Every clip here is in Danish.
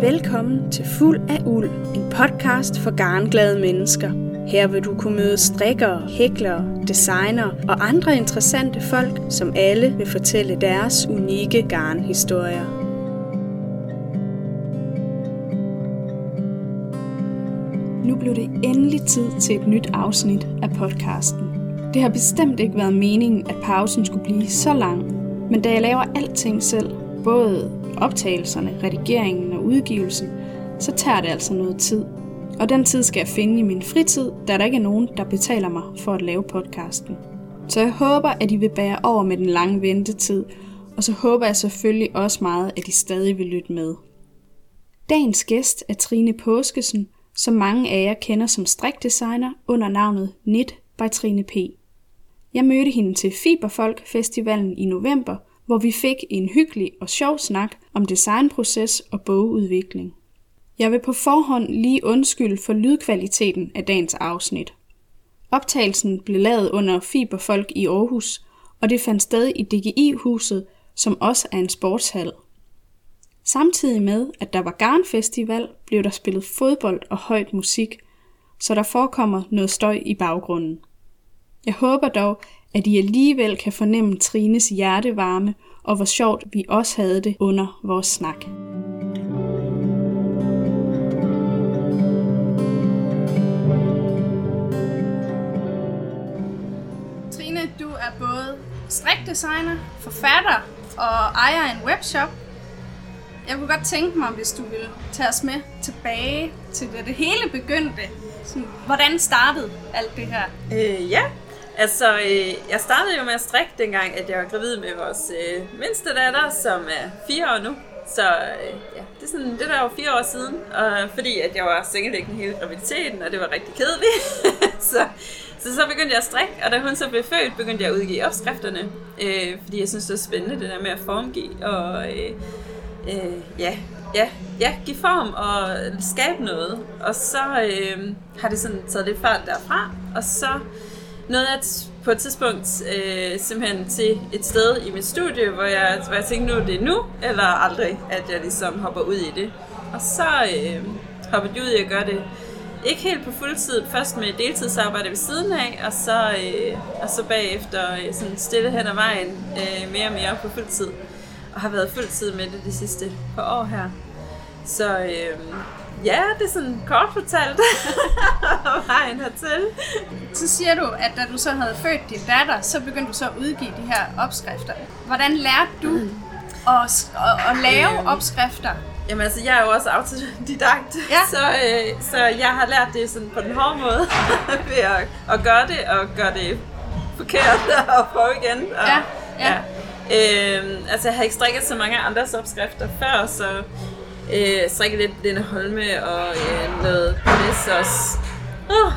Velkommen til Fuld af Uld, en podcast for garnglade mennesker. Her vil du kunne møde strikkere, hæklere, designere og andre interessante folk, som alle vil fortælle deres unikke garnhistorier. Nu blev det endelig tid til et nyt afsnit af podcasten. Det har bestemt ikke været meningen, at pausen skulle blive så lang, men da jeg laver alting selv, både optagelserne, redigeringen og udgivelsen, så tager det altså noget tid. Og den tid skal jeg finde i min fritid, da der ikke er nogen, der betaler mig for at lave podcasten. Så jeg håber, at I vil bære over med den lange ventetid, og så håber jeg selvfølgelig også meget, at I stadig vil lytte med. Dagens gæst er Trine Påskesen, som mange af jer kender som strikdesigner under navnet Knit by Trine P. Jeg mødte hende til Fiberfolk Festivalen i november, hvor vi fik en hyggelig og sjov snak om designproces og bogudvikling. Jeg vil på forhånd lige undskylde for lydkvaliteten af dagens afsnit. Optagelsen blev lavet under Fiberfolk i Aarhus, og det fandt sted i DGI-huset, som også er en sportshal. Samtidig med, at der var Garnfestival, blev der spillet fodbold og højt musik, så der forekommer noget støj i baggrunden. Jeg håber dog, at I alligevel kan fornemme Trines hjertevarme og hvor sjovt vi også havde det under vores snak. Trine, du er både strikdesigner, forfatter og ejer af en webshop. Jeg kunne godt tænke mig, hvis du ville tage os med tilbage til det, det hele begyndte. Sådan, hvordan startede alt det her? Øh, ja, Altså, øh, jeg startede jo med at strikke dengang, at jeg var gravid med vores øh, mindste datter, som er fire år nu. Så øh, ja, det er, sådan, det der var fire år siden, og fordi at jeg var sengelæggende hele graviditeten, og det var rigtig kedeligt. så, så så begyndte jeg at strikke, og da hun så blev født, begyndte jeg at udgive opskrifterne, øh, fordi jeg synes, det er spændende, det der med at formgive, og øh, øh, ja, ja, ja, give form og skabe noget. Og så øh, har det sådan taget lidt fart derfra, og så nåede jeg på et tidspunkt øh, simpelthen til et sted i mit studie, hvor jeg, hvor jeg tænkte, nu er det nu, eller aldrig, at jeg ligesom hopper ud i det. Og så øh, hoppede jeg ud i at gøre det ikke helt på fuld tid, først med deltidsarbejde ved siden af, og så, øh, og så bagefter øh, sådan stille hen ad vejen øh, mere og mere på fuld tid. Og har været fuld tid med det de sidste par år her. Så øh, Ja, det er sådan kort fortalt vejen hertil. Så siger du, at da du så havde født din datter, så begyndte du så at udgive de her opskrifter. Hvordan lærte du mm. at, at, at lave øhm. opskrifter? Jamen altså, jeg er jo også autodidakt, ja. så, øh, så jeg har lært det sådan på den hårde måde ved at, at gøre det, og gøre det forkert og prøve igen. Og, ja, ja. ja. Øhm, altså, jeg har ikke strikket så mange andres opskrifter før, så øh, strikke lidt Lene Holme og øh, noget også. Oh.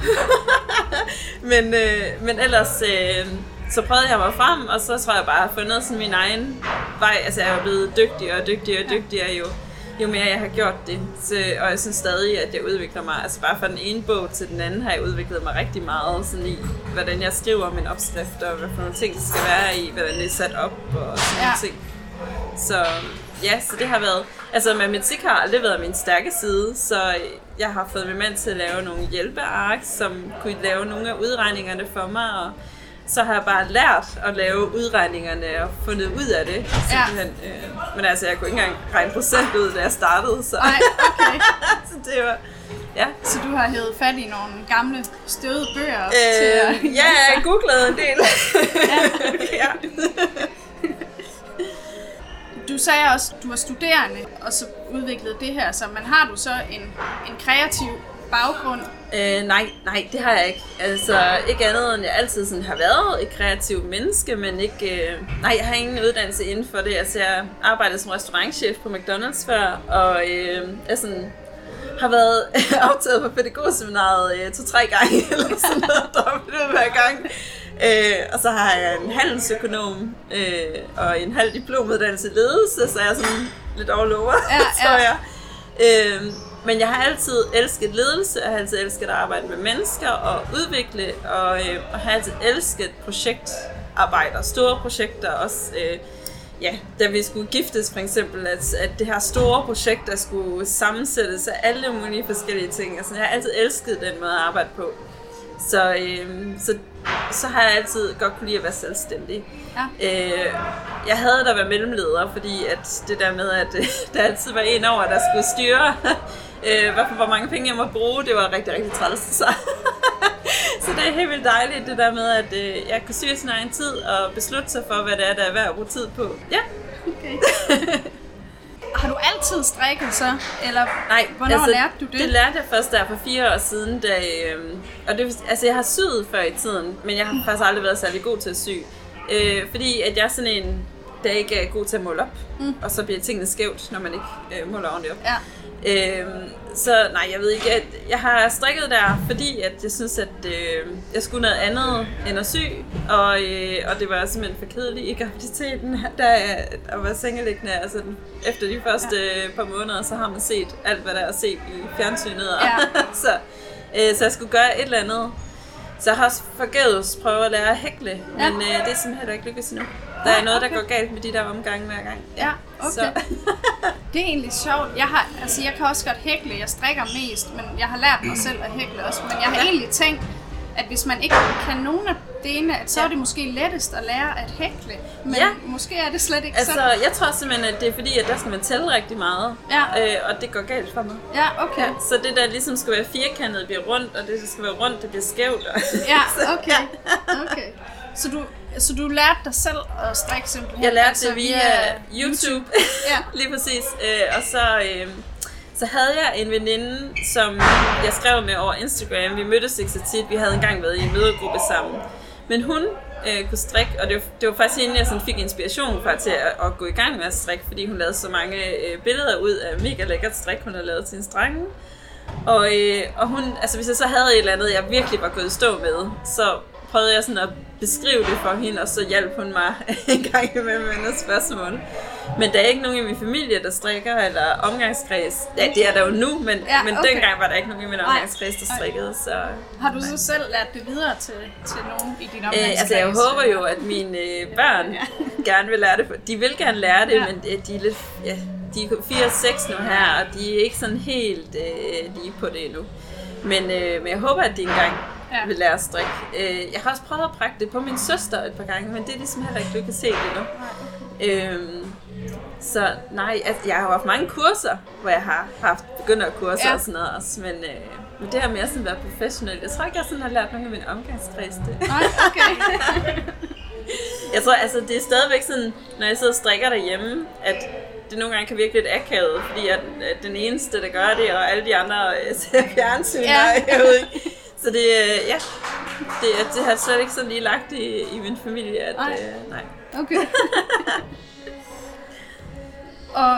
men, øh, men ellers øh, så prøvede jeg mig frem, og så tror jeg bare, at jeg fundet sådan min egen vej. Altså jeg er blevet dygtigere og dygtigere og dygtigere jo, jo mere jeg har gjort det. Så, og jeg synes stadig, at jeg udvikler mig. Altså bare fra den ene bog til den anden har jeg udviklet mig rigtig meget sådan i, hvordan jeg skriver min opskrift, og hvad for nogle ting det skal være i, hvordan det er sat op og sådan ja. nogle ting. Så ja, så det har været... Altså, matematik har aldrig været min stærke side, så jeg har fået min mand til at lave nogle hjælpeark, som kunne lave nogle af udregningerne for mig, og så har jeg bare lært at lave udregningerne og fundet ud af det. Ja. Øh, men altså, jeg kunne ikke engang regne procent ud, da jeg startede. Så, Ej, okay. så det var... Ja. Så du har hævet fat i nogle gamle støvede bøger? Øh, til at... Ja, jeg googlede en del. ja, ja du sagde også, at du var studerende, og så udviklede det her, så man har du så en, en kreativ baggrund? Øh, nej, nej, det har jeg ikke. Altså, ikke andet end jeg altid sådan har været et kreativt menneske, men ikke... Øh, nej, jeg har ingen uddannelse inden for det. Altså, jeg arbejdede som restaurantchef på McDonald's før, og øh, jeg sådan har været optaget på pædagogseminaret øh, to-tre gange, eller sådan noget, droppet hver gang. Øh, og så har jeg en handelsøkonom øh, og en halv diplomuddannelse i ledelse, så jeg er sådan lidt all over, ja, tror ja. jeg. Øh, men jeg har altid elsket ledelse, jeg har altid elsket at arbejde med mennesker og udvikle, og, øh, og har altid elsket projektarbejder, store projekter også. Øh, ja, da vi skulle giftes for eksempel, at, at det her store projekt, der skulle sammensættes af alle mulige forskellige ting. Altså, jeg har altid elsket den måde at arbejde på. Så, øh, så, så har jeg altid godt kunne lide at være selvstændig. Ja. Øh, jeg havde da været mellemleder, fordi at det der med, at øh, der altid var en over, der skulle styre, øh, hvorfor, hvor mange penge jeg må bruge, det var rigtig, rigtig træls. Så, så det er helt vildt dejligt, det der med, at øh, jeg kan styre sin egen tid og beslutte sig for, hvad det er, der er værd at bruge tid på. Ja. Okay. Har du altid strikket så? Eller Nej, hvornår altså, lærte du det? Det lærte jeg først der for fire år siden. Da, øh, og det, altså, jeg har syet før i tiden, men jeg har mm. faktisk aldrig været særlig god til at sy. Øh, fordi at jeg er sådan en, der ikke er god til at måle op. Mm. Og så bliver tingene skævt, når man ikke øh, måler ordentligt op. Ja. Øhm, så nej, jeg ved ikke. At jeg har strikket der, fordi at jeg synes, at øh, jeg skulle noget andet end at sy. Og, øh, og det var simpelthen for kedeligt i graviditeten, da jeg var sengeliggende. Altså, efter de første ja. par måneder, så har man set alt, hvad der er set i fjernsynet. Ja. så, øh, så jeg skulle gøre et eller andet. Så jeg har også forgæves prøvet at lære at hækle, ja. men øh, det er simpelthen ikke lykkedes endnu. Der er noget, der går galt med de der omgange hver gang. Ja, okay. Så. det er egentlig sjovt. Jeg, har, altså, jeg kan også godt hækle. Jeg strikker mest, men jeg har lært mig selv at hækle også. Men jeg har ja. egentlig tænkt, at hvis man ikke kan nogen af delene, at så ja. er det måske lettest at lære at hækle. Men ja. måske er det slet ikke altså, sådan. Jeg tror simpelthen, at det er fordi, at der skal man tælle rigtig meget. Ja. Øh, og det går galt for mig. Ja, okay. Ja, så det der ligesom skal være firkantet, bliver rundt, og det skal være rundt, det bliver skævt. Og ja, okay. okay. Så du, så du lærte dig selv at strikke simpelthen? Jeg lærte altså, det via, via YouTube, YouTube. ja. lige præcis. Øh, og så, øh, så havde jeg en veninde, som jeg skrev med over Instagram. Vi mødtes ikke så tit. Vi havde engang været i en mødegruppe sammen. Men hun øh, kunne strikke, og det var, det var faktisk hende, jeg sådan fik inspiration fra til at, at gå i gang med at strikke, fordi hun lavede så mange øh, billeder ud af mega lækkert strik, hun havde lavet til en strenge. Og, øh, og hun, altså hvis jeg så havde et eller andet, jeg virkelig var gået i stå med, så prøvede jeg sådan at beskrive det for hende, og så hjalp hun mig en gang med med spørgsmål. Men der er ikke nogen i min familie, der strikker, eller omgangskreds. Ja, det er der jo nu, men, ja, men okay. dengang var der ikke nogen i min omgangskreds, der strikkede. Så, Har du så selv lært det videre til, til nogen i din omgangskreds? Øh, altså, jeg håber jo, at mine øh, børn ja. gerne vil lære det. De vil gerne lære det, ja. men øh, de er lidt... Ja, de er 4-6 nu her, og de er ikke sådan helt øh, lige på det endnu. Men, øh, men jeg håber, at de engang ja. vil lære at strikke. Øh, jeg har også prøvet at prække det på min søster et par gange, men det er ligesom heller ikke, du kan se det nu. Øhm, så nej, altså, jeg har haft mange kurser, hvor jeg har haft begynderkurser ja. og sådan noget også, men, øh, men det her med at sådan være professionel, jeg tror ikke, jeg sådan har lært nogle af min omgangskreds det. Nej, okay. jeg tror, altså det er stadigvæk sådan, når jeg sidder og strikker derhjemme, at det nogle gange kan virke lidt akavet, fordi at, at den eneste, der gør det, og alle de andre øh, ser fjernsyn, ja. jeg ved ikke. Så det, øh, ja, det, det har slet ikke sådan lige lagt i, i min familie, at nej. Øh, nej. Okay. og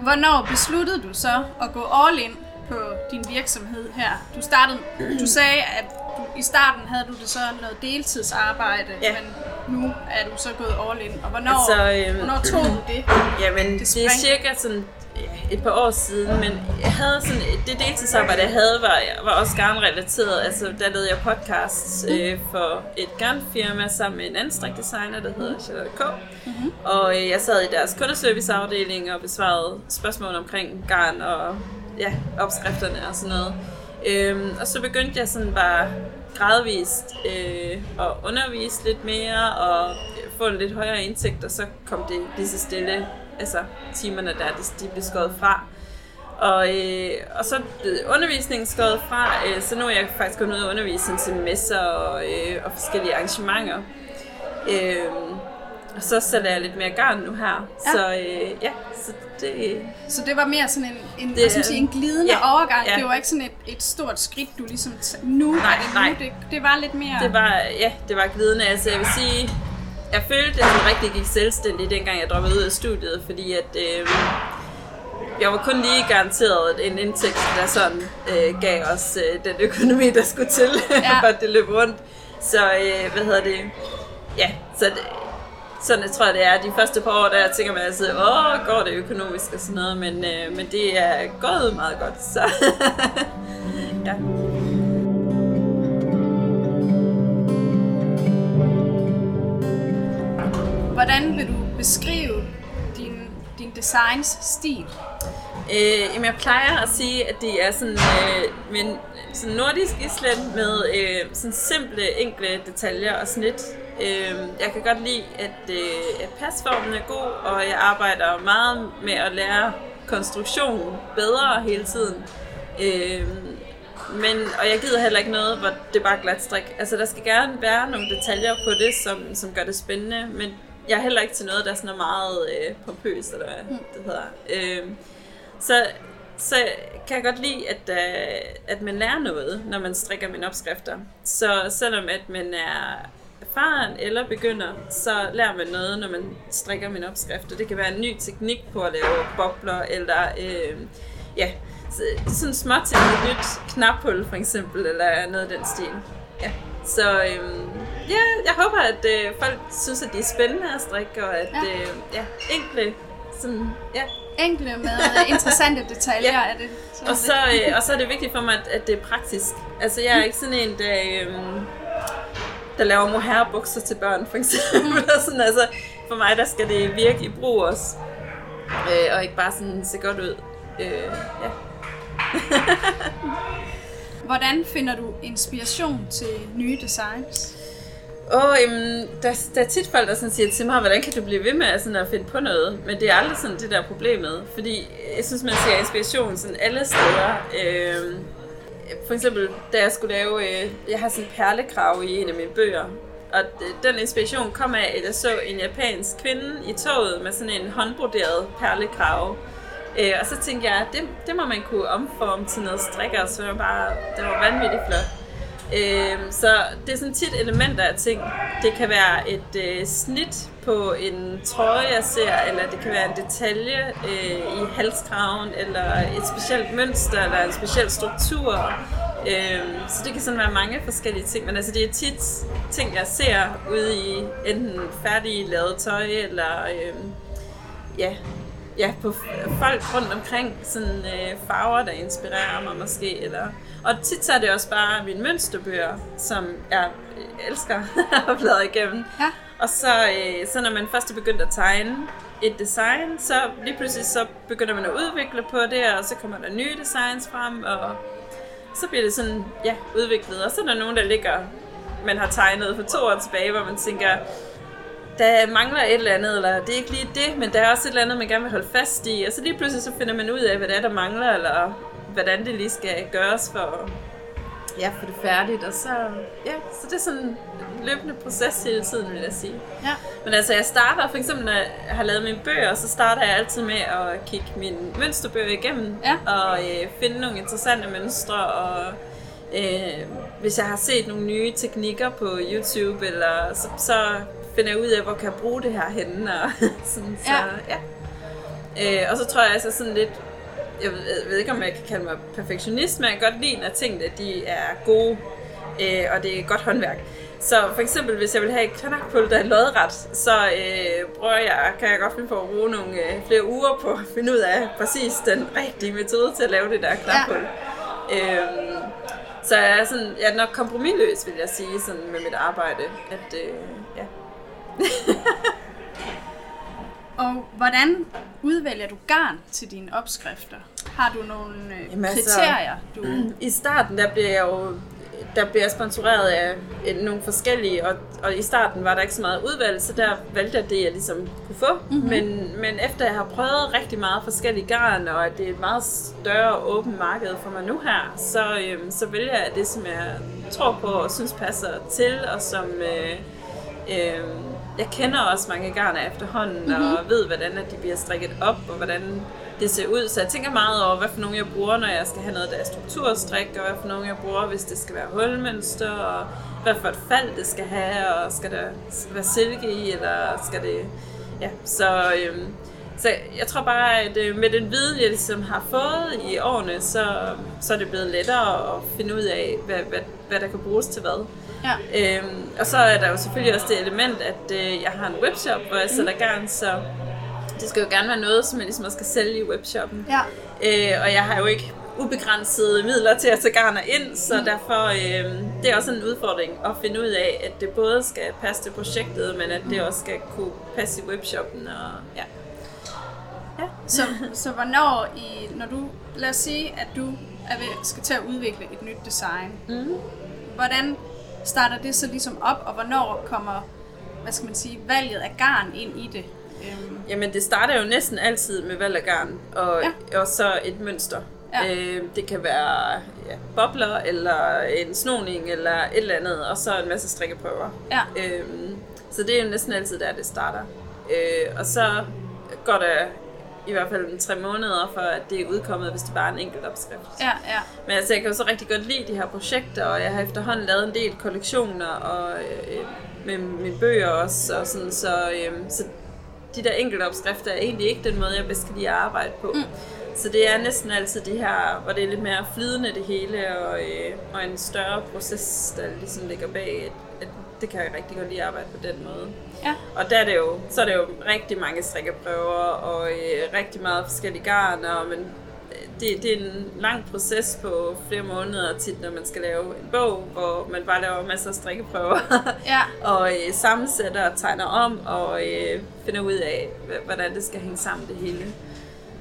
hvornår besluttede du så at gå all in på din virksomhed her? Du startede, du sagde, at du, i starten havde du det så noget deltidsarbejde, ja. men nu er du så gået all in. Og hvornår, altså, øhm, hvornår tog du det? Jamen, det, det er cirka sådan et par år siden, men jeg havde sådan, det deltidsarbejde, jeg havde, var, var også garnrelateret. Altså, der lavede jeg podcasts øh, for et garnfirma sammen med en anden strikdesigner, der hedder Charlotte K. Mm-hmm. Og øh, jeg sad i deres kundeserviceafdeling og besvarede spørgsmål omkring garn og ja, opskrifterne og sådan noget. Øhm, og så begyndte jeg sådan bare gradvist øh, at undervise lidt mere og få en lidt højere indsigt, og så kom det lige så stille altså timerne der, de, de blev skåret fra. Og, øh, og så blev undervisningen skåret fra, øh, så nu er jeg faktisk gået ud og undervise til messer og, øh, og forskellige arrangementer. Øh, og så sælger jeg lidt mere garn nu her. Ja. Så øh, ja, så det... Så det var mere sådan en, en, det, sige, en glidende ja, overgang? Ja. Det var ikke sådan et, et stort skridt, du ligesom... Nu nej, er det nu, nej. Det, det var lidt mere... Det var, ja, det var glidende. Altså jeg vil sige, jeg følte, at jeg rigtig gik selvstændig, dengang jeg droppede ud af studiet, fordi at øh, jeg var kun lige garanteret en indtægt, der sådan øh, gav os øh, den økonomi, der skulle til, ja. for at det løb rundt. Så øh, hvad hedder det? Ja, så det, sådan jeg tror jeg, det er. De første par år, der tænker man altid, åh, går det økonomisk og sådan noget, men, øh, men det er gået meget godt, så ja. Hvordan vil du beskrive din, din designs stil? Øh, jamen, jeg plejer at sige, at det er sådan, øh, men, sådan nordisk islet med øh, sådan simple, enkle detaljer og snit. Øh, jeg kan godt lide, at, øh, at pasformen er god, og jeg arbejder meget med at lære konstruktion bedre hele tiden. Øh, men, og jeg gider heller ikke noget, hvor det er bare glat strik. Altså, der skal gerne være nogle detaljer på det, som, som gør det spændende, men jeg er heller ikke til noget, der sådan er meget øh, pompøst, eller hvad mm. det hedder. Øh, så, så kan jeg godt lide, at, uh, at man lærer noget, når man strikker mine opskrifter. Så selvom at man er erfaren eller begynder, så lærer man noget, når man strikker mine opskrifter. Det kan være en ny teknik på at lave bobler, eller øh, ja, sådan småt til et nyt knaphul for eksempel, eller noget af den stil. Ja. Så øhm, ja, jeg håber, at øh, folk synes, at det er spændende at strikke, og at ja, øh, ja enkle, sådan, ja, enkle med interessante detaljer ja. af det. Så og, så, øh, og så er det vigtigt for mig, at, at det er praktisk. Altså, jeg er ikke sådan en, der, øh, der laver mohair-bukser til børn, for eksempel. Mm. sådan, altså, for mig, der skal det virke i brug også. Øh, og ikke bare sådan se godt ud. Øh, ja. Hvordan finder du inspiration til nye designs? Åh, oh, jamen, der, der er tit folk, der sådan siger til mig, hvordan kan du blive ved med sådan at finde på noget? Men det er aldrig sådan det der problemet, fordi jeg synes, man ser inspiration sådan alle steder. Øh, for eksempel, da jeg skulle lave, øh, jeg har sådan en perlekrav i en af mine bøger, og den inspiration kom af, at jeg så en japansk kvinde i toget med sådan en håndbroderet perlekrave. Øh, og så tænkte jeg, det, det må man kunne omforme til noget strikker, så det var bare, det var vanvittigt flot. Øh, så det er sådan tit elementer af ting. Det kan være et øh, snit på en trøje, jeg ser, eller det kan være en detalje øh, i halskraven, eller et specielt mønster, eller en speciel struktur. Øh, så det kan sådan være mange forskellige ting, men altså det er tit ting, jeg ser ude i enten færdige lavet tøj, eller øh, ja, ja, på folk rundt omkring, sådan øh, farver, der inspirerer mig måske, eller og tit så er det også bare mine mønsterbøger, som jeg elsker at bladre igennem. Ja. Og så, øh, så når man først er begyndt at tegne et design, så lige pludselig så begynder man at udvikle på det, og så kommer der nye designs frem, og så bliver det sådan, ja, udviklet. Og så er der nogen, der ligger, man har tegnet for to år tilbage, hvor man tænker, der mangler et eller andet, eller det er ikke lige det, men der er også et eller andet, man gerne vil holde fast i. Og så lige pludselig så finder man ud af, hvad det er, der mangler, eller hvordan det lige skal gøres for, ja, for det færdigt. Og så, ja, så det er sådan en løbende proces hele tiden, vil jeg sige. Ja. Men altså, jeg starter, for eksempel når jeg har lavet mine bøger, så starter jeg altid med at kigge mine mønsterbøger igennem, ja. og øh, finde nogle interessante mønstre, og øh, hvis jeg har set nogle nye teknikker på YouTube, eller så, så finder jeg ud af, hvor kan jeg bruge det her henne, og sådan, så, ja. ja. Øh, og så tror jeg altså sådan lidt, jeg ved, jeg ved ikke, om jeg kan kalde mig perfektionist, men jeg kan godt lide, at tingene de er gode, øh, og det er godt håndværk. Så for eksempel, hvis jeg vil have et knakpul, der er lodret, så øh, prøver jeg, kan jeg godt finde på at bruge nogle øh, flere uger på at finde ud af præcis den rigtige metode til at lave det der knakpul. Ja. Øhm, så jeg er, sådan, jeg er nok kompromilløs, vil jeg sige, sådan med mit arbejde. At, øh. Og hvordan udvælger du garn til dine opskrifter? Har du nogle øh, Jamen altså, kriterier? Altså, du... I starten der bliver jeg jo der bliver sponsoreret af nogle forskellige, og, og i starten var der ikke så meget udvalg, så der valgte jeg det, jeg ligesom kunne få. Mm-hmm. Men, men efter jeg har prøvet rigtig meget forskellige garn, og at det er et meget større åbent marked for mig nu her, så, øhm, så vælger jeg det, som jeg tror på og synes passer til, og som øh, øh, jeg kender også mange garner efterhånden, mm-hmm. og ved, hvordan de bliver strikket op, og hvordan det ser ud. Så jeg tænker meget over, hvad for nogle jeg bruger, når jeg skal have noget, der er strukturstrik, og hvad for nogle jeg bruger, hvis det skal være hulmønster, og hvad for et fald det skal have, og skal der være silke i, eller skal det... Ja, så, øhm, så jeg tror bare, at øh, med den viden, jeg ligesom har fået i årene, så, så er det blevet lettere at finde ud af, hvad, hvad, hvad der kan bruges til hvad. Ja. Øhm, og så er der jo selvfølgelig også det element, at øh, jeg har en webshop, hvor jeg sælger garn, så det skal jo gerne være noget, som jeg ligesom også skal sælge i webshoppen. Ja. Øh, og jeg har jo ikke ubegrænsede midler til at tage garner ind, så mm. derfor øh, det er også en udfordring at finde ud af, at det både skal passe til projektet, men at det også skal kunne passe i webshoppen. Og, ja. Ja. Så, så hvornår, i, når du, lad os sige, at du er ved, skal til at udvikle et nyt design, mm. hvordan starter det så ligesom op, og hvornår kommer, hvad skal man sige, valget af garn ind i det? Øhm. Jamen det starter jo næsten altid med valg af garn, og, ja. og så et mønster. Ja. Øh, det kan være ja, bobler, eller en snoning, eller et eller andet, og så en masse strikkeprøver. Ja. Øh, så det er jo næsten altid der, det starter. Øh, og så går der i hvert fald en tre måneder, for at det er udkommet, hvis det bare er en enkelt opskrift. Ja, ja. Men altså, jeg kan jo så rigtig godt lide de her projekter, og jeg har efterhånden lavet en del kollektioner og øh, med mine bøger også, og sådan, så, øh, så de der enkelte opskrifter er egentlig ikke den måde, jeg bedst kan lide at arbejde på. Mm. Så det er næsten altid det her, hvor det er lidt mere flydende det hele, og, øh, og en større proces, der ligesom ligger bag, at, at det kan jeg rigtig godt lide at arbejde på den måde. Ja. Og der er det jo, så er det jo rigtig mange strikkeprøver, og øh, rigtig meget forskellige garner, men det, det er en lang proces på flere måneder tit, når man skal lave en bog, hvor man bare laver masser af strikkeprøver. Ja. og øh, sammensætter og tegner om, og øh, finder ud af, hvordan det skal hænge sammen det hele.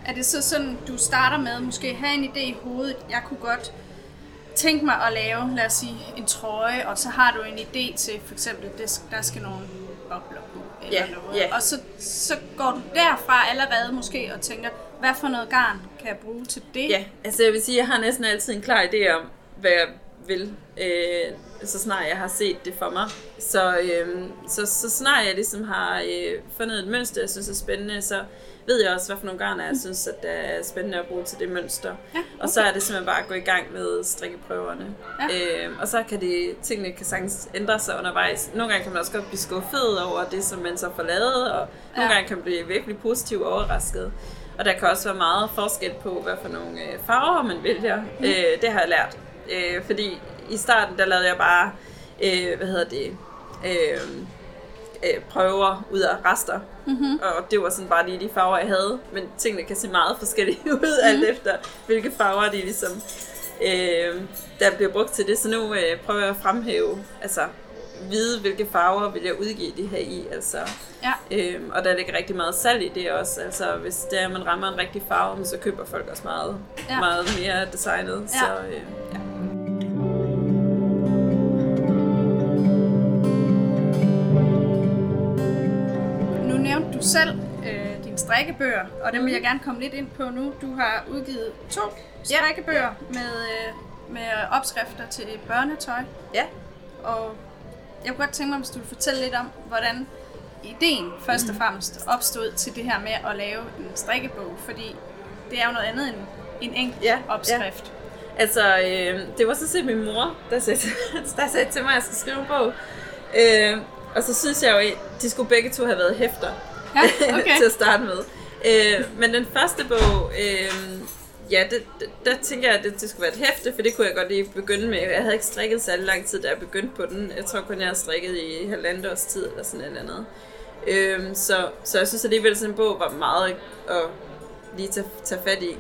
Er det så sådan, du starter med måske have en idé i hovedet, jeg kunne godt tænke mig at lave, lad os sige, en trøje, og så har du en idé til, for eksempel, der skal nogle bobler eller yeah, noget. Yeah. Og så, så går du derfra allerede måske og tænker, hvad for noget garn kan jeg bruge til det? Ja, altså jeg vil sige, jeg har næsten altid en klar idé om, hvad jeg vil, øh, så snart jeg har set det for mig. Så, øh, så, så snart jeg ligesom har øh, fundet et mønster, jeg synes er spændende, så ved jeg også, hvad for nogle garner jeg synes, at det er spændende at bruge til det mønster. Ja, okay. Og så er det simpelthen bare at gå i gang med strikkeprøverne. Ja. Øhm, og så kan det, tingene kan sagtens ændre sig undervejs. Nogle gange kan man også godt blive skuffet over det, som man så får lavet, og nogle ja. gange kan man blive virkelig positivt overrasket. Og der kan også være meget forskel på, hvad for nogle øh, farver man vælger. Mm. Øh, det har jeg lært. Øh, fordi i starten, der lavede jeg bare, øh, hvad hedder det, øh, øh, prøver ud af rester. Mm-hmm. Og det var sådan bare lige de farver, jeg havde. Men tingene kan se meget forskellige ud, mm-hmm. alt efter hvilke farver de ligesom, øh, der bliver brugt til det. Så nu øh, prøver jeg at fremhæve, altså vide, hvilke farver vil jeg udgive det her i. Altså, ja. øhm, og der ligger rigtig meget salg i det også. Altså, hvis det er, man rammer en rigtig farve, så køber folk også meget, ja. meget mere designet. Ja. Så, øh, ja. Selv øh, dine strikkebøger, og dem vil jeg gerne komme lidt ind på nu. Du har udgivet to strikkebøger med, øh, med opskrifter til børnetøj. Ja. Og jeg kunne godt tænke mig, hvis du vil fortælle lidt om, hvordan ideen først og fremmest opstod til det her med at lave en strikkebog, fordi det er jo noget andet end en enkelt ja, opskrift. Ja. Altså, øh, det var så set min mor, der sagde, der sagde til mig, at jeg skulle skrive en bog. Øh, og så synes jeg jo, at de skulle begge to have været hæfter ja, okay. til at starte med. Øh, men den første bog, øh, ja, det, det, der tænker jeg, at det, det skulle være et hæfte, for det kunne jeg godt lige begynde med. Jeg havde ikke strikket særlig lang tid, da jeg begyndte på den. Jeg tror kun, jeg har strikket i halvandet års tid, eller sådan et eller andet. Øh, så, så jeg synes alligevel, at sådan en bog var meget at lige tage, tage fat i.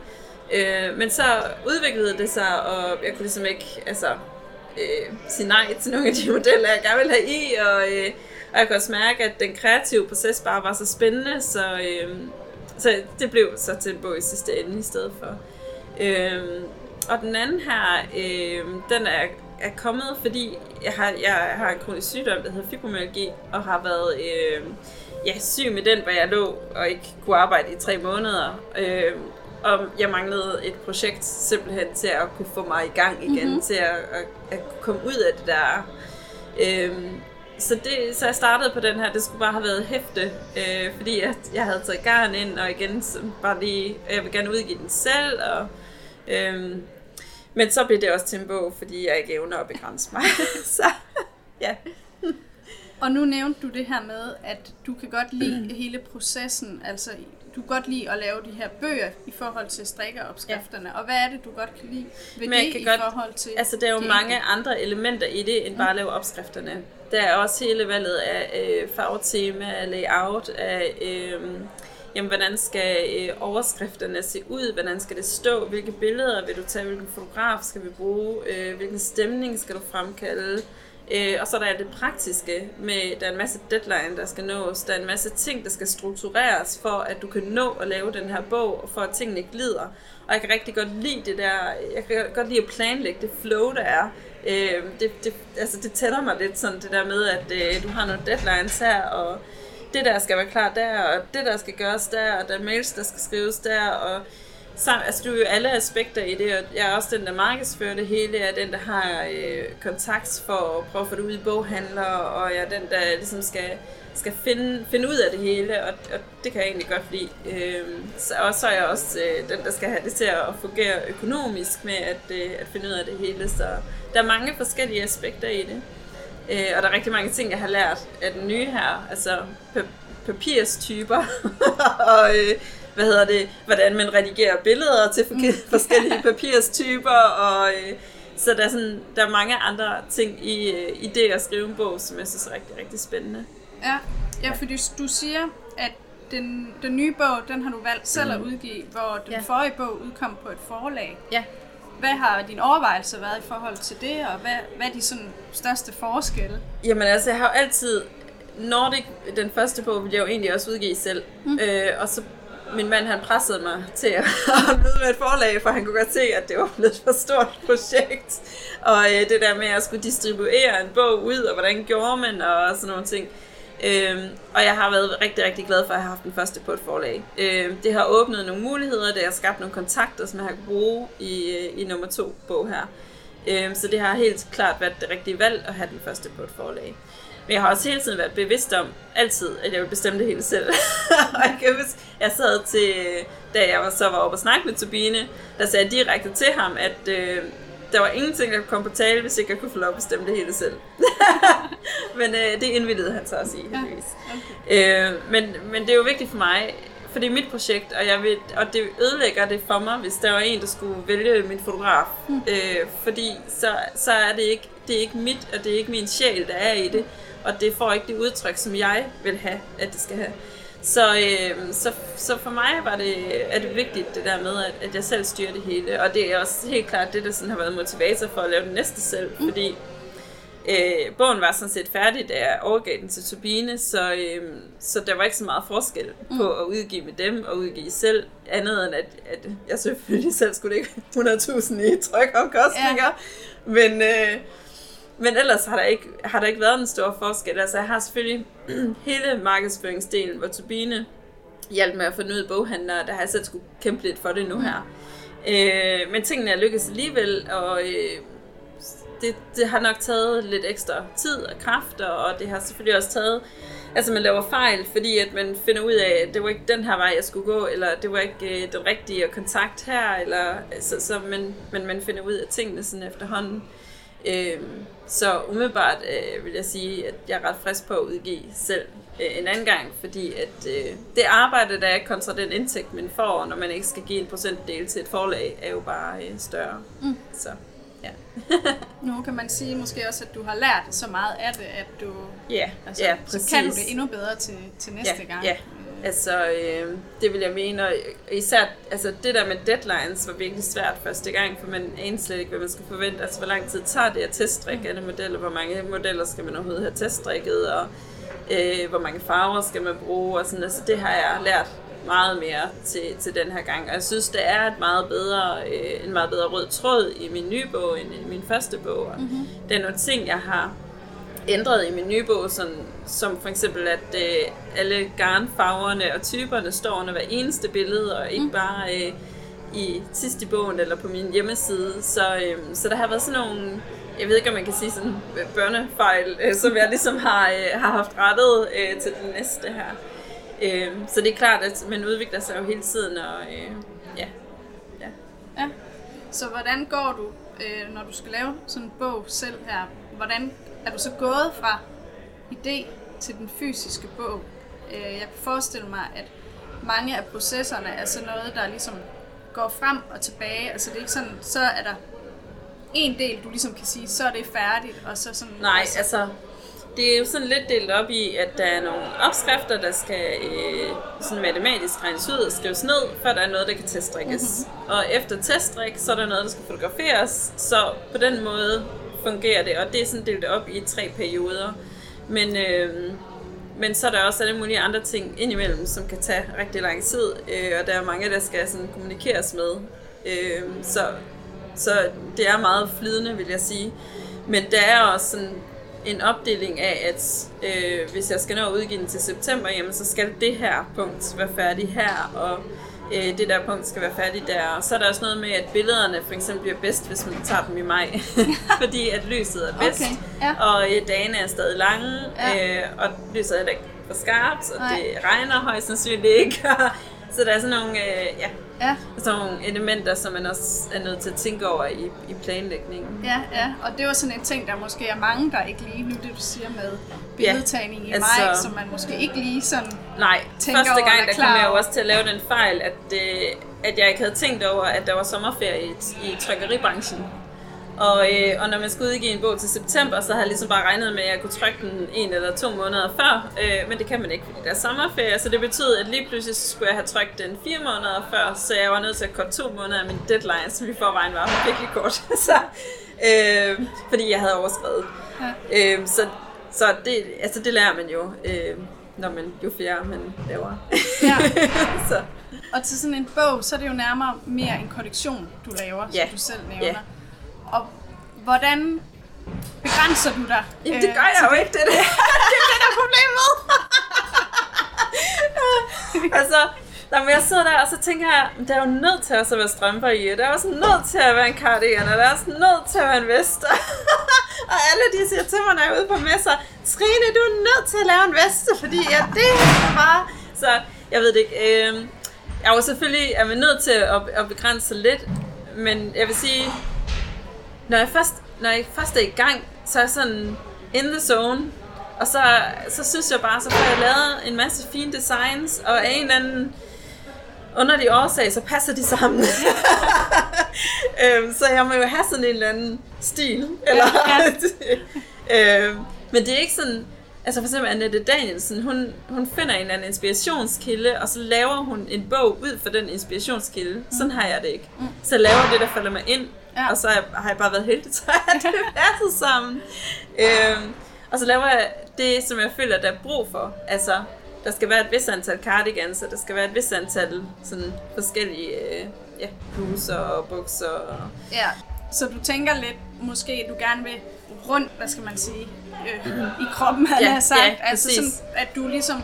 Øh, men så udviklede det sig, og jeg kunne ligesom ikke altså, øh, sige nej til nogle af de modeller, jeg gerne ville have i, og... Øh, og jeg kan også mærke, at den kreative proces bare var så spændende, så, øh, så det blev så til en bog i sidste ende i stedet for. Øh, og den anden her, øh, den er, er kommet, fordi jeg har, jeg har en kronisk sygdom, der hedder fibromyalgi, og har været øh, ja, syg med den, hvor jeg lå og ikke kunne arbejde i tre måneder. Øh, og jeg manglede et projekt simpelthen til at kunne få mig i gang igen, mm-hmm. til at, at, at komme ud af det der. Øh, så, det, så jeg startede på den her, det skulle bare have været hæfte, øh, fordi jeg, jeg havde taget garn ind, og igen, så bare lige, øh, jeg vil gerne udgive den selv, og, øh, men så blev det også til en bog, fordi jeg ikke evner at begrænse mig. så, ja. Og nu nævnte du det her med, at du kan godt lide mm. hele processen, altså du kan godt lide at lave de her bøger i forhold til strikkeopskrifterne, ja. og hvad er det, du godt kan lide ved Men det kan i godt, forhold til Altså, der er jo mange andre elementer i det, end bare at lave opskrifterne. Der er også hele valget af øh, farvetema, layout, af... Øh, jamen, hvordan skal øh, overskrifterne se ud, hvordan skal det stå, hvilke billeder vil du tage, hvilken fotograf skal vi bruge, øh, hvilken stemning skal du fremkalde, Øh, og så er der det praktiske med, der er en masse deadline, der skal nås, der er en masse ting, der skal struktureres for, at du kan nå at lave den her bog, og for at tingene glider. Og jeg kan rigtig godt lide det der, jeg kan godt lide at planlægge det flow, der er. Øh, det, det, altså det tæller mig lidt sådan det der med, at øh, du har nogle deadlines her, og det der skal være klar der, og det der skal gøres der, og der er mails, der skal skrives der, og så, altså, du er jo alle aspekter i det, og jeg er også den, der markedsfører det hele, jeg er den, der har øh, kontakt for at prøve at få det ud i boghandler, og jeg er den, der ligesom skal, skal finde, finde ud af det hele, og, og det kan jeg egentlig godt lide. Øh, så, og så er jeg også øh, den, der skal have det til at fungere økonomisk med at, øh, at finde ud af det hele, så der er mange forskellige aspekter i det. Øh, og der er rigtig mange ting, jeg har lært af den nye her, altså papirstyper, og øh, hvad hedder det, hvordan man redigerer billeder til forskellige papirstyper, og øh, så der er, sådan, der er mange andre ting i, øh, i det at skrive en bog, som jeg synes er rigtig, rigtig spændende. Ja, ja fordi du siger, at den, den nye bog, den har du valgt selv at mm. udgive, hvor den ja. forrige bog udkom på et forlag. Ja. Hvad har din overvejelse været i forhold til det, og hvad, hvad er de sådan største forskelle? Jamen altså, jeg har jo altid... Nordic, den første bog, ville jeg jo egentlig også udgive selv. Mm. Øh, og så min mand han pressede mig til at, at møde med et forlag, for han kunne godt se, at det var blevet for stort projekt. Og øh, det der med at skulle distribuere en bog ud, og hvordan gjorde man, og sådan nogle ting. Øhm, og jeg har været rigtig, rigtig glad for at have haft den første på et forlag. Øhm, det har åbnet nogle muligheder, det har skabt nogle kontakter, som jeg har kunne bruge i, øh, i nummer to bog her. Øhm, så det har helt klart været det rigtige valg at have den første på et forlag. Men jeg har også hele tiden været bevidst om, altid, at jeg vil bestemme det hele selv. og jeg kan huske, jeg sad til, da jeg så var oppe og snakke med Tobine, der sagde jeg direkte til ham, at øh, der var ingenting, der kunne komme på tale, hvis ikke jeg kunne få lov at bestemme det hele selv. men øh, det indvildede han så også i, heldigvis. Okay. Øh, men, men det er jo vigtigt for mig, for det er mit projekt, og, jeg vil, og det ødelægger det for mig, hvis der var en, der skulle vælge min fotograf. Mm. Øh, fordi så, så er det ikke, det er ikke mit, og det er ikke min sjæl, der er i det og det får ikke det udtryk, som jeg vil have, at det skal have. Så, øh, så, så for mig var det, er det vigtigt det der med, at, at jeg selv styrer det hele. Og det er også helt klart det, der sådan har været motivator for at lave det næste selv. Mm. Fordi øh, bogen var sådan set færdig, da jeg overgav den til Turbine, så, øh, så der var ikke så meget forskel mm. på at udgive med dem og udgive selv. Andet end at, at jeg selvfølgelig selv skulle ikke 100.000 i trykomkostninger. Ja. Men... Øh, men ellers har der, ikke, har der ikke været en stor forskel. Altså jeg har selvfølgelig hele markedsføringsdelen, hvor Turbine hjalp med at finde ud af boghandlere, der har jeg selv skulle kæmpe lidt for det nu her. Øh, men tingene er lykkedes alligevel, og øh, det, det har nok taget lidt ekstra tid og kræfter, og det har selvfølgelig også taget, altså man laver fejl, fordi at man finder ud af, at det var ikke den her vej, jeg skulle gå, eller det var ikke øh, den rigtige kontakt her, eller altså, så, så man, men man finder ud af tingene sådan efterhånden. Øh, så umiddelbart øh, vil jeg sige, at jeg er ret frisk på at udgive selv øh, en anden gang, fordi at øh, det arbejde, der er kontra den indtægt, man får, når man ikke skal give en procentdel til et forlag, er jo bare øh, større. Mm. Så ja. nu kan man sige måske også, at du har lært så meget af det, at du ja, altså, ja, så kan du det endnu bedre til, til næste ja, gang. Ja, Altså, øh, det vil jeg mene, og især altså, det der med deadlines var virkelig svært første gang, for man aner slet ikke, hvad man skal forvente. Altså, hvor lang tid tager det at teststrikke mm. alle modeller, hvor mange modeller skal man overhovedet have teststrikket, og øh, hvor mange farver skal man bruge, og sådan, altså, det har jeg lært meget mere til, til den her gang. Og jeg synes, det er et meget bedre, øh, en meget bedre rød tråd i min nye bog end i min første bog. mm-hmm. Det er nogle ting, jeg har ændret i min nye bog, sådan, som for eksempel, at øh, alle garnfarverne og typerne står under hver eneste billede, og ikke mm. bare øh, i sidst i bogen eller på min hjemmeside. Så, øh, så der har været sådan nogle, jeg ved ikke om man kan sige sådan øh, børnefejl, øh, som jeg ligesom har, øh, har haft rettet øh, til den næste her. Øh, så det er klart, at man udvikler sig jo hele tiden, og øh, ja. ja. Ja. Så hvordan går du, øh, når du skal lave sådan en bog selv her? Hvordan er du så gået fra idé til den fysiske bog? Øh, jeg kan forestille mig, at mange af processerne er sådan noget, der ligesom går frem og tilbage. Altså det er ikke sådan, så er der en del, du ligesom kan sige, så er det færdigt, og så sådan... Nej, altså, altså det er jo sådan lidt delt op i, at der er nogle opskrifter, der skal øh, sådan matematisk regnes ud og skrives ned, før der er noget, der kan teststrikkes. Mm-hmm. Og efter teststrik, så er der noget, der skal fotograferes, så på den måde fungerer det, og det er sådan delt op i tre perioder. Men, øh, men så er der også alle mulige andre ting indimellem, som kan tage rigtig lang tid, øh, og der er mange, der skal sådan kommunikeres med. Øh, så, så det er meget flydende, vil jeg sige. Men der er også sådan en opdeling af, at øh, hvis jeg skal nå at udgive den til september, jamen, så skal det her punkt være færdig her, og øh, det der punkt skal være færdigt der. Og så er der også noget med, at billederne for eksempel bliver bedst, hvis man tager dem i maj, fordi at lyset er bedst, okay, ja. og øh, dagene er stadig lange, ja. øh, og lyset er ikke for skarpt, og Nej. det regner højst sandsynligt ikke. så der er sådan nogle, øh, ja, ja. sådan nogle elementer, som man også er nødt til at tænke over i, i planlægningen. Ja, ja, og det var sådan en ting, der måske er mange, der ikke lige, nu det du siger med billedtagning ja, i altså, maj, som man måske ikke lige sådan Nej, tænker første gang, over, der kom jeg jo også til at lave den fejl, at, øh, at jeg ikke havde tænkt over, at der var sommerferie i, i trykkeribranchen. Og, øh, og når man skulle udgive en bog til september, så havde jeg ligesom bare regnet med, at jeg kunne trykke den en eller to måneder før. Øh, men det kan man ikke, fordi der er sommerferie. Så det betød, at lige pludselig skulle jeg have trykt den fire måneder før, så jeg var nødt til at korte to måneder af min deadline, som i forvejen var virkelig kort. så, øh, fordi jeg havde overskrevet. Ja. Øh, så så det, altså det lærer man jo, øh, når man jo flere man laver. ja. så. Og til sådan en bog, så er det jo nærmere mere en kollektion, du laver, ja. som du selv nævner. Ja. Og hvordan begrænser du dig? Jamen, det gør jeg jo ikke, det er det. det er det, der er problemet. altså, når jeg sidder der, og så tænker jeg, der er jo nødt til at være strømper i, og der er også nødt til at være en cardigan, og der er også nødt til at være en vest og alle de siger til mig, når jeg er ude på messer, Trine, du er nødt til at lave en veste, fordi ja, det er bare... Så jeg ved det ikke. Øh, jeg er jo selvfølgelig er man nødt til at, at begrænse lidt, men jeg vil sige, når jeg først, når jeg først er i gang, så er jeg sådan in the zone. Og så, så synes jeg bare, så får jeg lavet en masse fine designs, og af en eller anden underlig årsag, så passer de sammen. øhm, så jeg må jo have sådan en eller anden stil. Eller, ja. øhm, men det er ikke sådan, altså for eksempel Annette Danielsen, hun, hun finder en eller anden inspirationskilde, og så laver hun en bog ud for den inspirationskilde. Mm. Sådan har jeg det ikke. Mm. Så laver det, der falder mig ind, ja. og så har jeg bare været heldig, så at det passet sammen. Øhm, og så laver jeg det, som jeg føler, der er brug for. Altså, der skal være et vis antal cardigans, og der skal være et vis antal sådan forskellige øh, ja, bluser og bukser. Og... Ja, så du tænker lidt, måske du gerne vil rundt, hvad skal man sige, øh, i kroppen, havde ja, jeg sagt. Ja, altså sådan, at du ligesom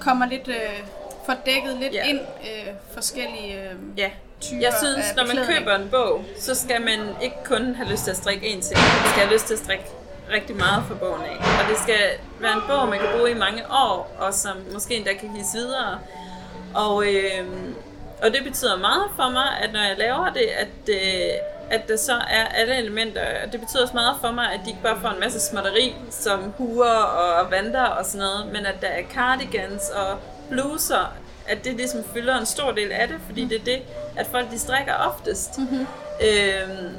kommer lidt, øh, får dækket lidt ja. ind øh, forskellige øh, ja. typer Jeg synes, når man køber en bog, så skal man ikke kun have lyst til at strikke en ting. Man skal have lyst til at strikke rigtig meget for bogen af. Og det skal være en bog, man kan bruge i mange år, og som måske endda kan gives videre. Og, øh, og det betyder meget for mig, at når jeg laver det, at, øh, at der så er alle elementer. Det betyder også meget for mig, at de ikke bare får en masse småtteri, som huer og vanter og sådan noget, men at der er cardigans og bluser, at det ligesom fylder en stor del af det, fordi det er det, at folk de strikker oftest. Mm-hmm. Øhm,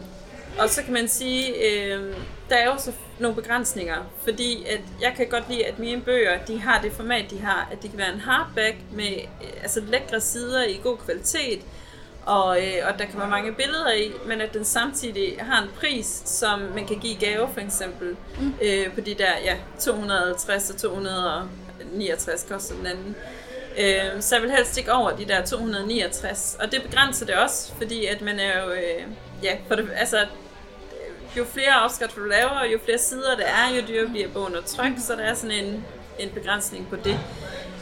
og så kan man sige, øhm, der er jo så nogle begrænsninger, fordi at jeg kan godt lide, at mine bøger, de har det format, de har, at de kan være en hardback med altså lækre sider i god kvalitet, og, øh, og der kan være mange billeder i, men at den samtidig har en pris, som man kan give gave for eksempel, mm. øh, på de der ja, 250 og 269 koster den anden. Øh, så jeg vil helst ikke over de der 269, og det begrænser det også, fordi at man er jo, øh, ja, for det, altså jo flere opskrifter du laver, jo flere sider der er, jo dyrere bliver bogen at trykke, så der er sådan en, en begrænsning på det.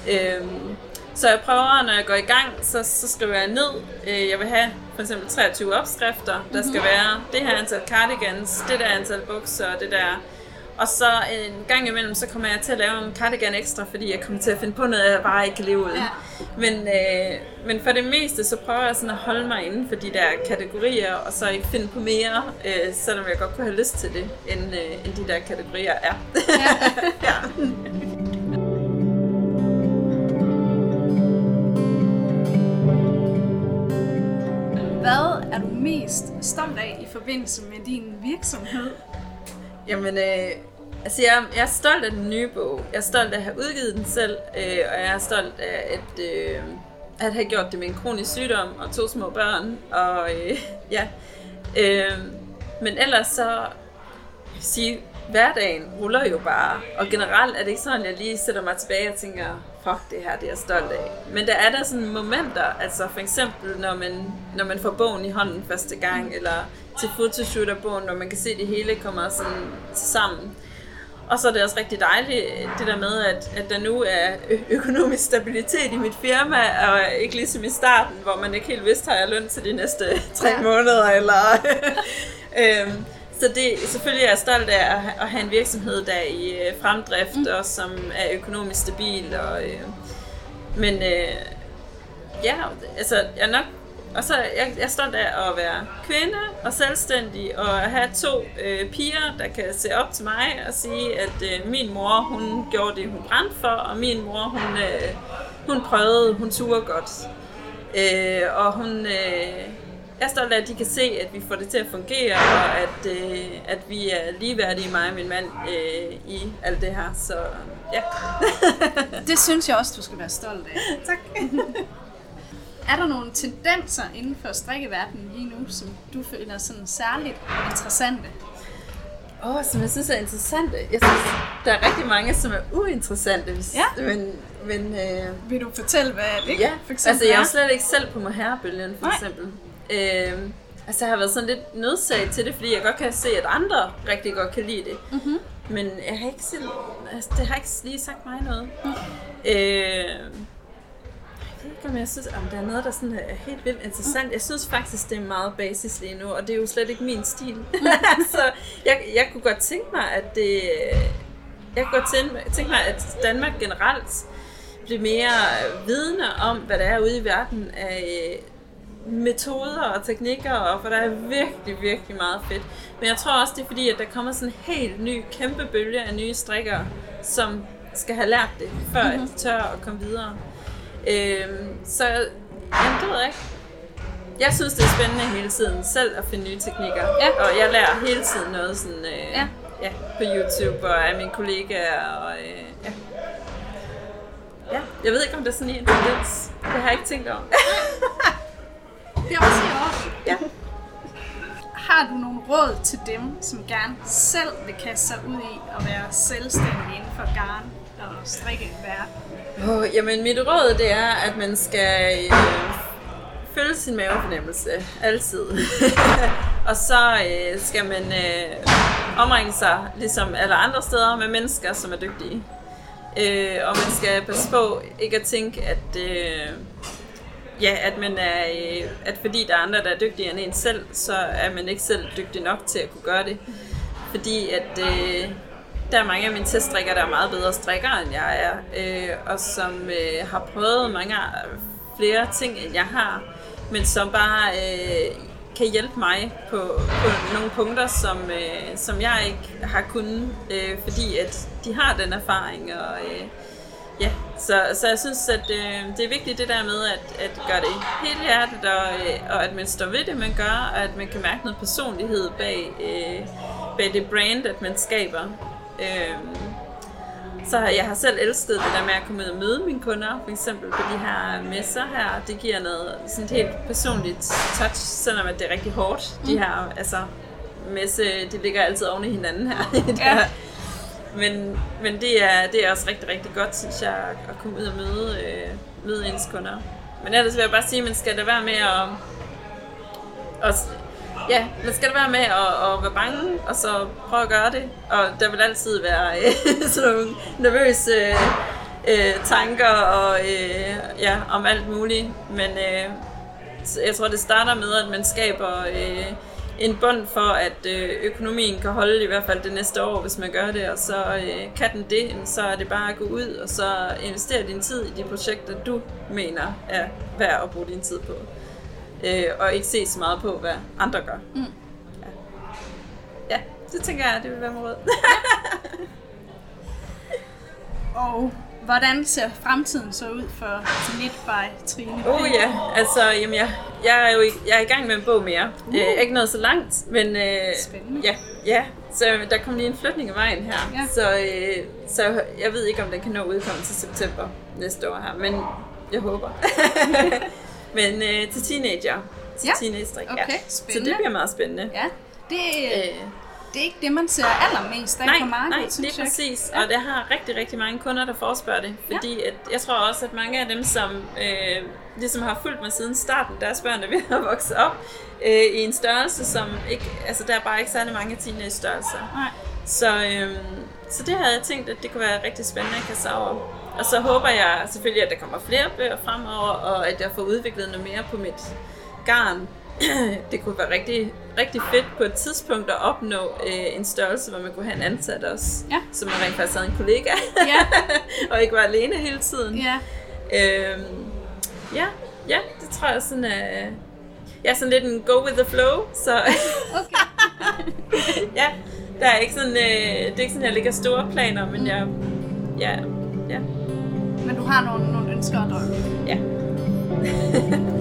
Øhm, så jeg prøver, når jeg går i gang, så, så skriver jeg ned, øh, jeg vil have for eksempel 23 opskrifter, der skal mhm. være det her antal cardigans, det der antal bukser, det der og så en gang imellem, så kommer jeg til at lave en cardigan ekstra, fordi jeg kommer til at finde på noget, jeg bare ikke kan leve uden. Ja. Men, øh, men for det meste, så prøver jeg sådan at holde mig inden for de der kategorier, og så ikke finde på mere, øh, selvom jeg godt kunne have lyst til det, end, øh, end de der kategorier er. Ja. ja. Hvad er du mest stolt af i forbindelse med din virksomhed? Jamen, øh, altså jeg, jeg er stolt af den nye bog. Jeg er stolt af at have udgivet den selv, øh, og jeg er stolt af at, øh, at have gjort det med en kronisk sygdom og to små børn. Og øh, ja, øh, men ellers så, sige, hverdagen ruller jo bare, og generelt er det ikke sådan, at jeg lige sætter mig tilbage og tænker, fuck det her, det er jeg stolt af. Men der er der sådan momenter, altså for eksempel når man, når man får bogen i hånden første gang, eller til photoshoot af bogen, når man kan se, at det hele kommer sådan sammen. Og så er det også rigtig dejligt, det der med, at, at der nu er økonomisk stabilitet i mit firma, og ikke ligesom i starten, hvor man ikke helt vidste, har jeg løn til de næste tre ja. måneder, eller... øhm, så det, selvfølgelig er jeg stolt af at, at have en virksomhed, der er i øh, fremdrift, mm. og som er økonomisk stabil. Og, øh, men øh, ja, altså jeg er nok og så jeg, jeg er stolt af at være kvinde og selvstændig og have to øh, piger, der kan se op til mig og sige, at øh, min mor, hun gjorde det, hun brændte for, og min mor, hun, øh, hun prøvede, hun turde godt. Øh, og hun, øh, jeg er stolt af, at de kan se, at vi får det til at fungere, og at, øh, at vi er ligeværdige, mig og min mand, øh, i alt det her. Så ja. det synes jeg også, du skal være stolt af. tak. er der nogle tendenser inden for strikkeverdenen lige nu, som du føler sådan særligt interessante? Åh, oh, som jeg synes er interessante. Jeg synes, der er rigtig mange, som er uinteressante. Hvis, ja. Men, men, øh, Vil du fortælle, hvad det ja. for eksempel altså jeg er slet ikke selv på mohair-bølgen, for Nej. eksempel. Øh, altså jeg har været sådan lidt nødsaget til det, fordi jeg godt kan se, at andre rigtig godt kan lide det. Mm-hmm. Men jeg har ikke selv, altså, det har ikke lige sagt mig noget. Mm. Øh, ikke, om jeg synes, om der er noget, der sådan er helt vildt interessant. Jeg synes faktisk, det er meget basis lige nu, og det er jo slet ikke min stil. så jeg, jeg kunne godt tænke mig, at det... Jeg kunne godt tænke, tænke mig, at Danmark generelt bliver mere vidne om, hvad der er ude i verden af metoder og teknikker, og for der er virkelig, virkelig meget fedt. Men jeg tror også, det er fordi, at der kommer sådan en helt ny, kæmpe bølge af nye strikker, som skal have lært det, før mm-hmm. de tør at komme videre. Øhm, så jamen, det ved jeg ikke. Jeg synes, det er spændende hele tiden selv at finde nye teknikker. Ja. Og jeg lærer hele tiden noget sådan, øh, ja. Ja, på YouTube og af mine kollegaer. Og, øh, ja. ja. Jeg ved ikke, om det er sådan en tendens. Det har jeg ikke tænkt over. det er også i Ja. Har du nogle råd til dem, som gerne selv vil kaste sig ud i at være selvstændige inden for garn og strikke verden? Oh, jamen, mit råd det er, at man skal øh, følge sin mavefornemmelse altid. og så øh, skal man øh, omringe sig, ligesom alle andre steder, med mennesker, som er dygtige. Øh, og man skal passe på ikke at tænke, at, øh, ja, at, man er, øh, at fordi der er andre, der er dygtigere end en selv, så er man ikke selv dygtig nok til at kunne gøre det. Fordi at... Øh, der er mange af mine teststrikker, der er meget bedre strikker, end jeg er, øh, og som øh, har prøvet mange flere ting, end jeg har, men som bare øh, kan hjælpe mig på, på nogle punkter, som, øh, som jeg ikke har kunnet, øh, fordi at de har den erfaring. Og, øh, ja, så, så jeg synes, at øh, det er vigtigt det der med at, at gøre det helt hjertet, og, øh, og at man står ved det, man gør, og at man kan mærke noget personlighed bag, øh, bag det brand, at man skaber. Øhm, så jeg har selv elsket det der med at komme ud og møde mine kunder, for eksempel på de her messer her. Det giver noget sådan et helt personligt touch, selvom det er rigtig hårdt. De mm. her, altså, messe, de ligger altid oven i hinanden her. ja. Men, men det, er, det er også rigtig, rigtig godt, synes jeg, at komme ud og møde, øh, møde ens kunder. Men ellers vil jeg bare sige, at man skal da være med at, at ja, man skal være med at, at være bange, og så prøve at gøre det. Og der vil altid være øh, sådan nogle nervøse øh, tanker og øh, ja, om alt muligt. Men øh, jeg tror, det starter med, at man skaber øh, en bund for, at øh, økonomien kan holde i hvert fald det næste år, hvis man gør det. Og så øh, kan den det, så er det bare at gå ud og så investere din tid i de projekter, du mener er værd at bruge din tid på øh, og ikke se så meget på, hvad andre gør. Mm. Ja. ja, det tænker jeg, det vil være råd. og hvordan ser fremtiden så ud for Knit by Trine? Oh ja, altså jamen, jeg, jeg er jo i, jeg er i gang med en bog mere. Uh. Øh, ikke noget så langt, men øh, Spændende. Ja, ja, så der kommer lige en flytning af vejen her. Ja. Så, øh, så jeg ved ikke, om den kan nå udkomme til september næste år her, men jeg håber. men øh, til teenager til ja. teenage-strik. Okay, ja. Så det bliver meget spændende. Ja, det, øh, det er ikke det, man ser allermest af nej, på markedet, nej, det er præcis. Ja. Og det har rigtig, rigtig mange kunder, der forespørger det. Fordi ja. at, jeg tror også, at mange af dem, som øh, ligesom har fulgt mig siden starten, deres børn er ved at vokse op øh, i en størrelse, som ikke, altså der er bare ikke særlig mange teenage-størrelser. Nej. Så, øh, så det havde jeg tænkt, at det kunne være rigtig spændende at kaste over. Og så håber jeg selvfølgelig, at der kommer flere bøger fremover, og at jeg får udviklet noget mere på mit garn. det kunne være rigtig, rigtig fedt på et tidspunkt at opnå øh, en størrelse, hvor man kunne have en ansat også, ja. så man rent faktisk havde en kollega, ja. og ikke var alene hele tiden. Ja. Øhm, ja, ja, det tror jeg sådan er... Øh, jeg er sådan lidt en go with the flow, så... okay. ja, der er ikke sådan, øh, det er ikke sådan, jeg lægger store planer, men jeg, ja, ja. Men du har nogle, nogle ønsker og drømme? Ja.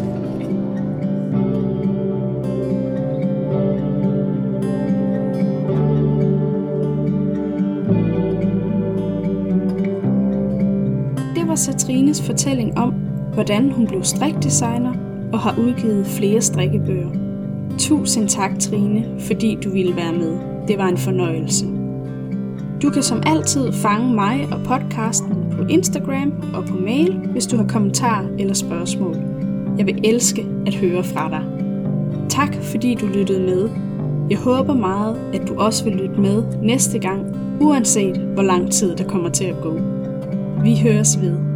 Det var Satrines fortælling om, hvordan hun blev strikdesigner og har udgivet flere strikkebøger. Tusind tak, Trine, fordi du ville være med. Det var en fornøjelse. Du kan som altid fange mig og podcasten på Instagram og på mail, hvis du har kommentarer eller spørgsmål. Jeg vil elske at høre fra dig. Tak fordi du lyttede med. Jeg håber meget, at du også vil lytte med næste gang, uanset hvor lang tid der kommer til at gå. Vi høres ved.